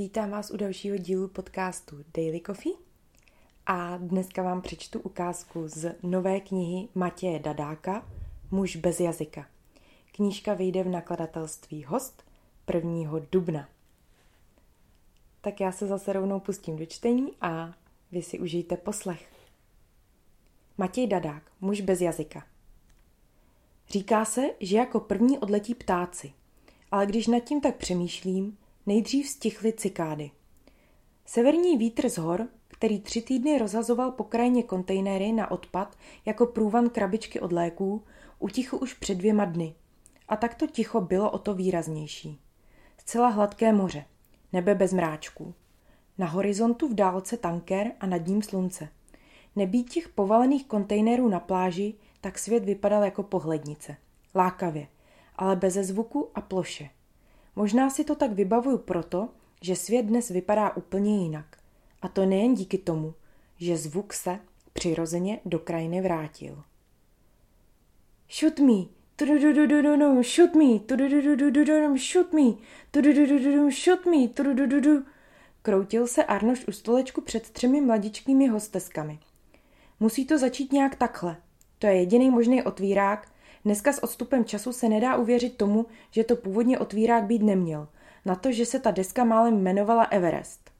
Vítám vás u dalšího dílu podcastu Daily Coffee a dneska vám přečtu ukázku z nové knihy Matěje Dadáka Muž bez jazyka. Knížka vyjde v nakladatelství Host 1. dubna. Tak já se zase rovnou pustím do čtení a vy si užijte poslech. Matěj Dadák, muž bez jazyka. Říká se, že jako první odletí ptáci, ale když nad tím tak přemýšlím, nejdřív stichly cikády. Severní vítr z hor, který tři týdny rozhazoval po krajině kontejnery na odpad jako průvan krabičky od léků, utichl už před dvěma dny. A takto ticho bylo o to výraznější. Zcela hladké moře, nebe bez mráčků. Na horizontu v dálce tanker a nad ním slunce. Nebýt těch povalených kontejnerů na pláži, tak svět vypadal jako pohlednice. Lákavě, ale beze zvuku a ploše. Možná si to tak vybavuju proto, že svět dnes vypadá úplně jinak. A to nejen díky tomu, že zvuk se přirozeně do krajiny vrátil. Shoot me, shoot me, shoot me, shoot me, Kroutil se Arnoš u stolečku před třemi mladičkými hosteskami. Musí to začít nějak takhle. To je jediný možný otvírák, Dneska s odstupem času se nedá uvěřit tomu, že to původně otvírák být neměl. Na to, že se ta deska málem jmenovala Everest.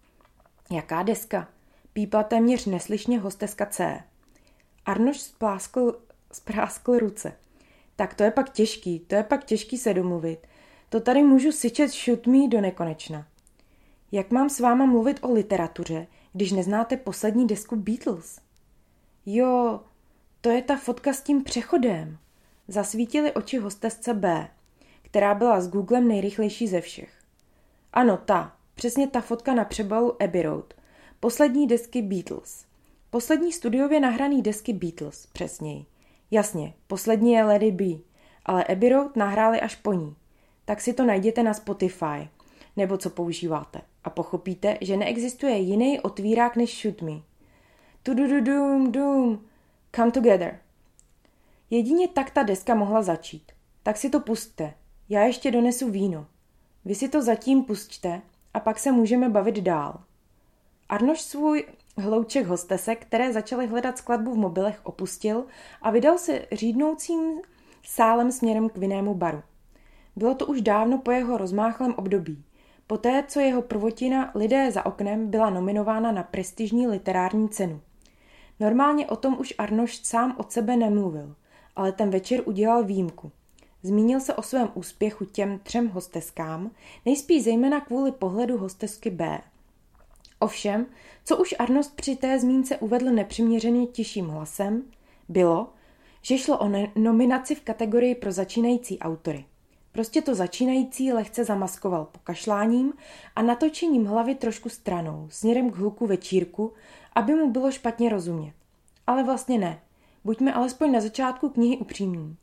Jaká deska? Pípla téměř neslyšně hosteska C. Arnoš spláskl, spráskl ruce. Tak to je pak těžký, to je pak těžký se domluvit. To tady můžu syčet me do nekonečna. Jak mám s váma mluvit o literatuře, když neznáte poslední desku Beatles? Jo, to je ta fotka s tím přechodem. Zasvítily oči hostesce B, která byla s Googlem nejrychlejší ze všech. Ano, ta, přesně ta fotka na přebalu Abbey Road. Poslední desky Beatles. Poslední studiově nahraný desky Beatles, přesněji. Jasně, poslední je Lady B, ale Abbey Road nahráli až po ní. Tak si to najděte na Spotify, nebo co používáte. A pochopíte, že neexistuje jiný otvírák než Shoot Me. Tudududum, dum, come together. Jedině tak ta deska mohla začít. Tak si to pustte. Já ještě donesu víno. Vy si to zatím pusťte a pak se můžeme bavit dál. Arnoš svůj hlouček hostesek, které začaly hledat skladbu v mobilech, opustil a vydal se řídnoucím sálem směrem k vinnému baru. Bylo to už dávno po jeho rozmáchlém období. Poté, co jeho prvotina Lidé za oknem byla nominována na prestižní literární cenu. Normálně o tom už Arnoš sám od sebe nemluvil ale ten večer udělal výjimku. Zmínil se o svém úspěchu těm třem hosteskám, nejspíš zejména kvůli pohledu hostesky B. Ovšem, co už Arnost při té zmínce uvedl nepřiměřeně těžším hlasem, bylo, že šlo o nominaci v kategorii pro začínající autory. Prostě to začínající lehce zamaskoval pokašláním a natočením hlavy trošku stranou, směrem k hluku večírku, aby mu bylo špatně rozumět. Ale vlastně ne. Buďme alespoň na začátku knihy upřímní.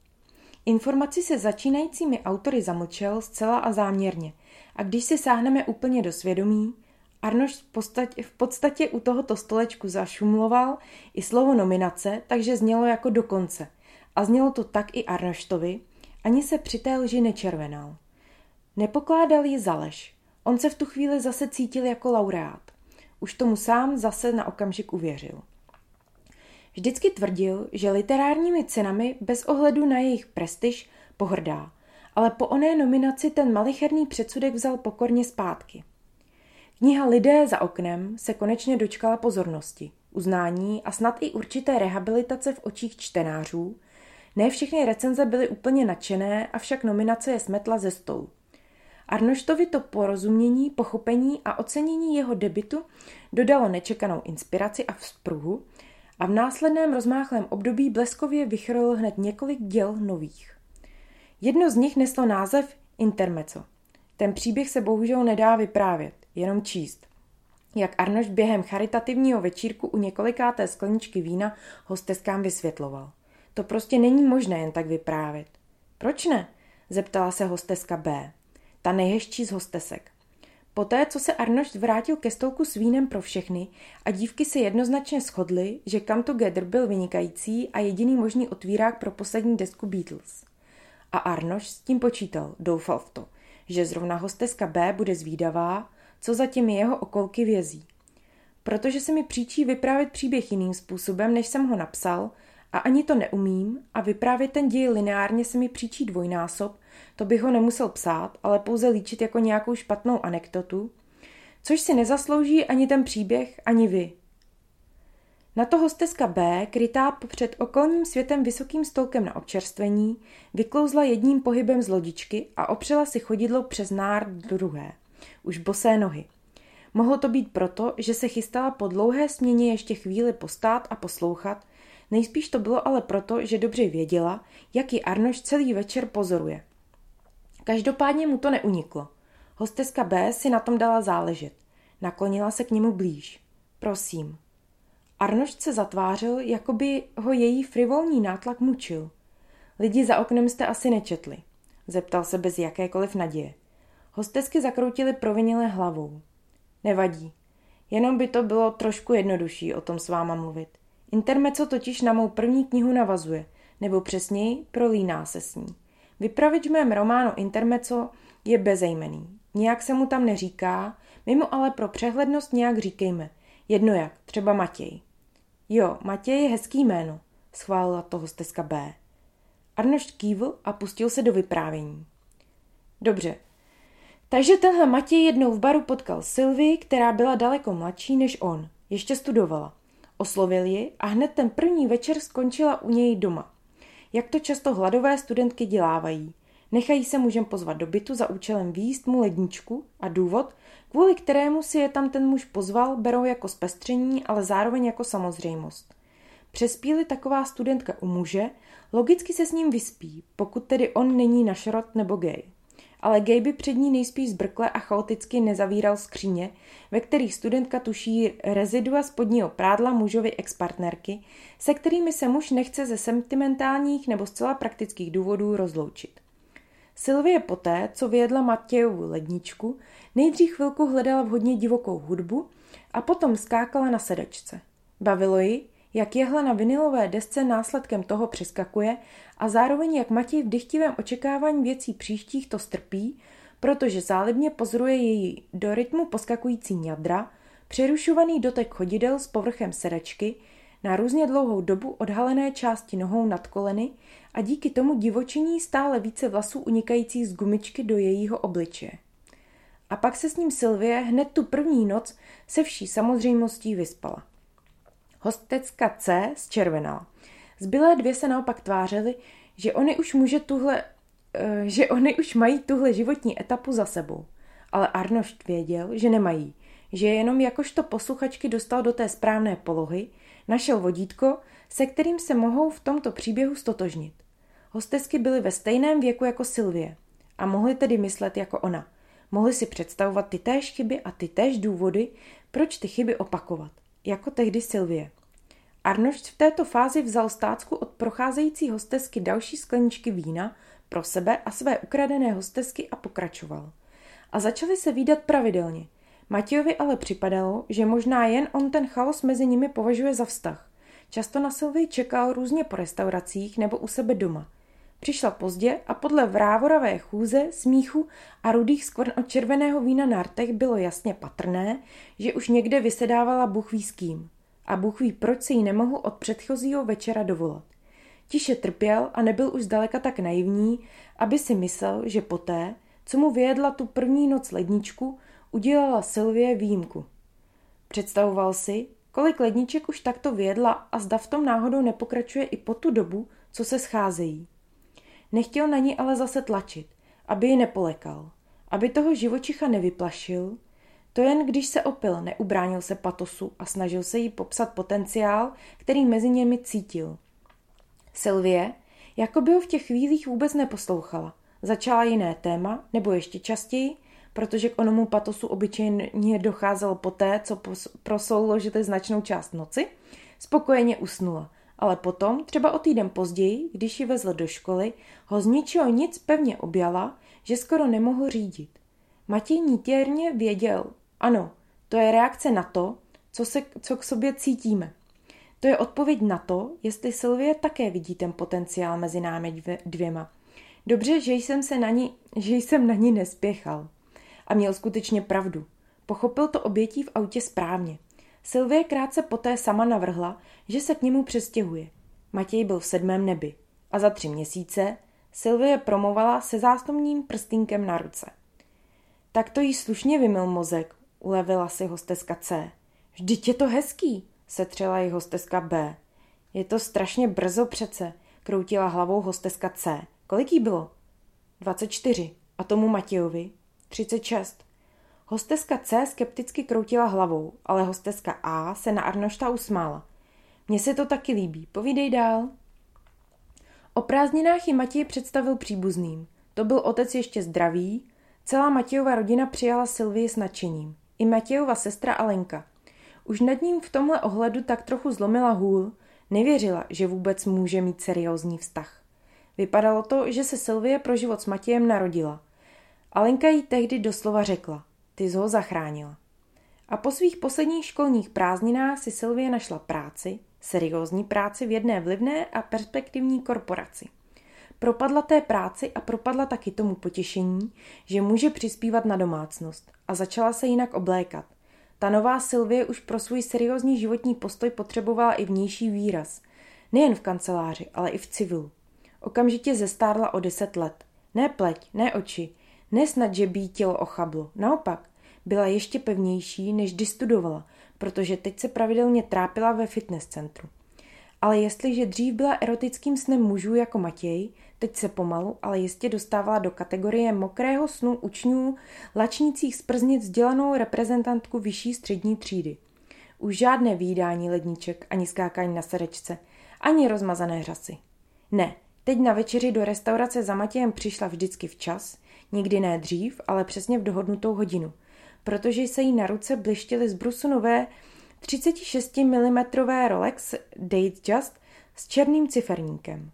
Informaci se začínajícími autory zamlčel zcela a záměrně a když si sáhneme úplně do svědomí, Arnoš v podstatě, v podstatě u tohoto stolečku zašumloval i slovo nominace, takže znělo jako dokonce. A znělo to tak i Arnoštovi, ani se při té lži nečervenal. Nepokládal ji za lež. On se v tu chvíli zase cítil jako laureát. Už tomu sám zase na okamžik uvěřil. Vždycky tvrdil, že literárními cenami bez ohledu na jejich prestiž pohrdá, ale po oné nominaci ten malicherný předsudek vzal pokorně zpátky. Kniha Lidé za oknem se konečně dočkala pozornosti, uznání a snad i určité rehabilitace v očích čtenářů. Ne všechny recenze byly úplně nadšené, avšak nominace je smetla ze stolu. Arnoštovi to porozumění, pochopení a ocenění jeho debitu dodalo nečekanou inspiraci a vzpruhu, a v následném rozmáchlém období bleskově vychrlil hned několik děl nových. Jedno z nich neslo název Intermeco. Ten příběh se bohužel nedá vyprávět, jenom číst. Jak Arnoš během charitativního večírku u několikáté skleničky vína hosteskám vysvětloval. To prostě není možné jen tak vyprávět. Proč ne? zeptala se hosteska B. Ta nejhezčí z hostesek. Poté, co se Arnošt vrátil ke stolku s vínem pro všechny a dívky se jednoznačně shodly, že Come Together byl vynikající a jediný možný otvírák pro poslední desku Beatles. A Arnoš s tím počítal, doufal v to, že zrovna hosteska B bude zvídavá, co za těmi jeho okolky vězí. Protože se mi příčí vyprávět příběh jiným způsobem, než jsem ho napsal, a ani to neumím, a vyprávět ten děj lineárně se mi příčí dvojnásob, to bych ho nemusel psát, ale pouze líčit jako nějakou špatnou anekdotu, což si nezaslouží ani ten příběh, ani vy. Na to hosteska B, krytá před okolním světem vysokým stolkem na občerstvení, vyklouzla jedním pohybem z lodičky a opřela si chodidlo přes nár druhé, už bosé nohy. Mohlo to být proto, že se chystala po dlouhé směně ještě chvíli postát a poslouchat, nejspíš to bylo ale proto, že dobře věděla, jak ji Arnoš celý večer pozoruje. Každopádně mu to neuniklo. Hosteska B si na tom dala záležet. Naklonila se k němu blíž. Prosím. Arnošt se zatvářil, jako by ho její frivolní nátlak mučil. Lidi za oknem jste asi nečetli. Zeptal se bez jakékoliv naděje. Hostesky zakroutily provinile hlavou. Nevadí. Jenom by to bylo trošku jednodušší o tom s váma mluvit. Intermeco totiž na mou první knihu navazuje, nebo přesněji prolíná se s ní. Vypravič v mém románu Intermeco je bezejmený. Nějak se mu tam neříká, mimo ale pro přehlednost nějak říkejme. Jedno jak, třeba Matěj. Jo, Matěj je hezký jméno, schválila to hosteska B. Arnošt kývl a pustil se do vyprávění. Dobře, takže tenhle Matěj jednou v baru potkal Sylvii, která byla daleko mladší než on. Ještě studovala. Oslovil ji a hned ten první večer skončila u něj doma. Jak to často hladové studentky dělávají. Nechají se mužem pozvat do bytu za účelem výjíst mu ledničku a důvod, kvůli kterému si je tam ten muž pozval, berou jako zpestření, ale zároveň jako samozřejmost. Přespíli taková studentka u muže, logicky se s ním vyspí, pokud tedy on není našrot nebo gay ale gay by před ní nejspíš zbrkle a chaoticky nezavíral skříně, ve kterých studentka tuší rezidua spodního prádla mužovy expartnerky, se kterými se muž nechce ze sentimentálních nebo zcela praktických důvodů rozloučit. Sylvie poté, co vyjedla Matějovu ledničku, nejdřív chvilku hledala vhodně divokou hudbu a potom skákala na sedačce. Bavilo ji, jak jehla na vinilové desce následkem toho přeskakuje a zároveň jak Matěj v dychtivém očekávání věcí příštích to strpí, protože zálibně pozoruje její do rytmu poskakující ňadra, přerušovaný dotek chodidel s povrchem sedačky, na různě dlouhou dobu odhalené části nohou nad koleny a díky tomu divočení stále více vlasů unikajících z gumičky do jejího obličeje. A pak se s ním Sylvie hned tu první noc se vší samozřejmostí vyspala. Hostecka C zčervenala. Zbylé dvě se naopak tvářily, že oni už může tuhle, uh, že oni už mají tuhle životní etapu za sebou. Ale Arnošt věděl, že nemají, že je jenom jakožto posluchačky dostal do té správné polohy, našel vodítko, se kterým se mohou v tomto příběhu stotožnit. Hostesky byly ve stejném věku jako Sylvie a mohly tedy myslet jako ona. Mohli si představovat ty též chyby a ty též důvody, proč ty chyby opakovat, jako tehdy Sylvie. Arnošt v této fázi vzal stácku od procházející hostesky další skleničky vína pro sebe a své ukradené hostesky a pokračoval. A začali se výdat pravidelně. Matějovi ale připadalo, že možná jen on ten chaos mezi nimi považuje za vztah. Často na Sylvii čekal různě po restauracích nebo u sebe doma. Přišla pozdě a podle vrávoravé chůze, smíchu a rudých skvrn od červeného vína na rtech bylo jasně patrné, že už někde vysedávala Bůh ví s kým a Bůh ví, proč se jí nemohl od předchozího večera dovolat. Tiše trpěl a nebyl už zdaleka tak naivní, aby si myslel, že poté, co mu vyjedla tu první noc ledničku, udělala Sylvie výjimku. Představoval si, kolik ledniček už takto vyjedla a zda v tom náhodou nepokračuje i po tu dobu, co se scházejí. Nechtěl na ní ale zase tlačit, aby ji nepolekal, aby toho živočicha nevyplašil, to jen když se opil, neubránil se patosu a snažil se jí popsat potenciál, který mezi nimi cítil. Sylvie, jako by ho v těch chvílích vůbec neposlouchala. Začala jiné téma, nebo ještě častěji, protože k onomu patosu obyčejně docházelo poté, co prosouložili značnou část noci, spokojeně usnula. Ale potom, třeba o týden později, když ji vezl do školy, ho z ničeho nic pevně objala, že skoro nemohl řídit. Matěj nítěrně věděl, ano, to je reakce na to, co, se, co k sobě cítíme. To je odpověď na to, jestli Sylvie také vidí ten potenciál mezi námi dvěma. Dobře, že jsem, se na ní, že jsem na ní nespěchal. A měl skutečně pravdu. Pochopil to obětí v autě správně. Sylvie krátce poté sama navrhla, že se k němu přestěhuje. Matěj byl v sedmém nebi. A za tři měsíce Sylvie promovala se zástupním prstínkem na ruce. Tak to jí slušně vymil mozek, ulevila si hosteska C. Vždyť je to hezký, setřela jí hosteska B. Je to strašně brzo přece, kroutila hlavou hosteska C. Kolik jí bylo? 24. A tomu Matějovi? 36. Hosteska C skepticky kroutila hlavou, ale hosteska A se na Arnošta usmála. Mně se to taky líbí, povídej dál. O prázdninách ji Matěj představil příbuzným. To byl otec ještě zdravý, celá Matějova rodina přijala Sylvii s nadšením. I Matějova sestra Alenka. Už nad ním v tomhle ohledu tak trochu zlomila hůl, nevěřila, že vůbec může mít seriózní vztah. Vypadalo to, že se Sylvie pro život s Matějem narodila. Alenka jí tehdy doslova řekla, ty jsi ho zachránila. A po svých posledních školních prázdninách si Sylvie našla práci, seriózní práci v jedné vlivné a perspektivní korporaci. Propadla té práci a propadla taky tomu potěšení, že může přispívat na domácnost a začala se jinak oblékat. Ta nová Sylvie už pro svůj seriózní životní postoj potřebovala i vnější výraz. Nejen v kanceláři, ale i v civilu. Okamžitě zestárla o deset let. Ne pleť, ne oči, ne snad, že by jí tělo ochablo. Naopak, byla ještě pevnější, než kdy studovala, protože teď se pravidelně trápila ve fitness centru. Ale jestliže dřív byla erotickým snem mužů jako Matěj, teď se pomalu, ale jistě dostávala do kategorie mokrého snu učňů, lačnících z prznic vzdělanou reprezentantku vyšší střední třídy. Už žádné výdání ledniček, ani skákání na sedečce, ani rozmazané řasy. Ne, teď na večeři do restaurace za Matějem přišla vždycky včas, nikdy ne dřív, ale přesně v dohodnutou hodinu – protože se jí na ruce blištily z brusu nové 36 mm Rolex Datejust s černým ciferníkem.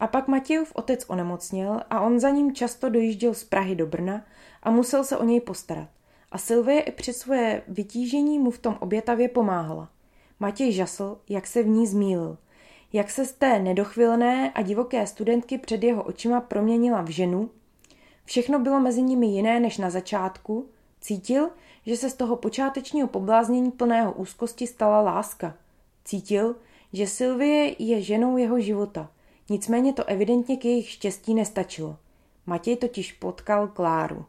A pak Matějův otec onemocněl a on za ním často dojížděl z Prahy do Brna a musel se o něj postarat. A Sylvie i při své vytížení mu v tom obětavě pomáhala. Matěj žasl, jak se v ní zmílil. Jak se z té nedochvilné a divoké studentky před jeho očima proměnila v ženu. Všechno bylo mezi nimi jiné než na začátku Cítil, že se z toho počátečního pobláznění plného úzkosti stala láska. Cítil, že Sylvie je ženou jeho života. Nicméně to evidentně k jejich štěstí nestačilo. Matěj totiž potkal Kláru.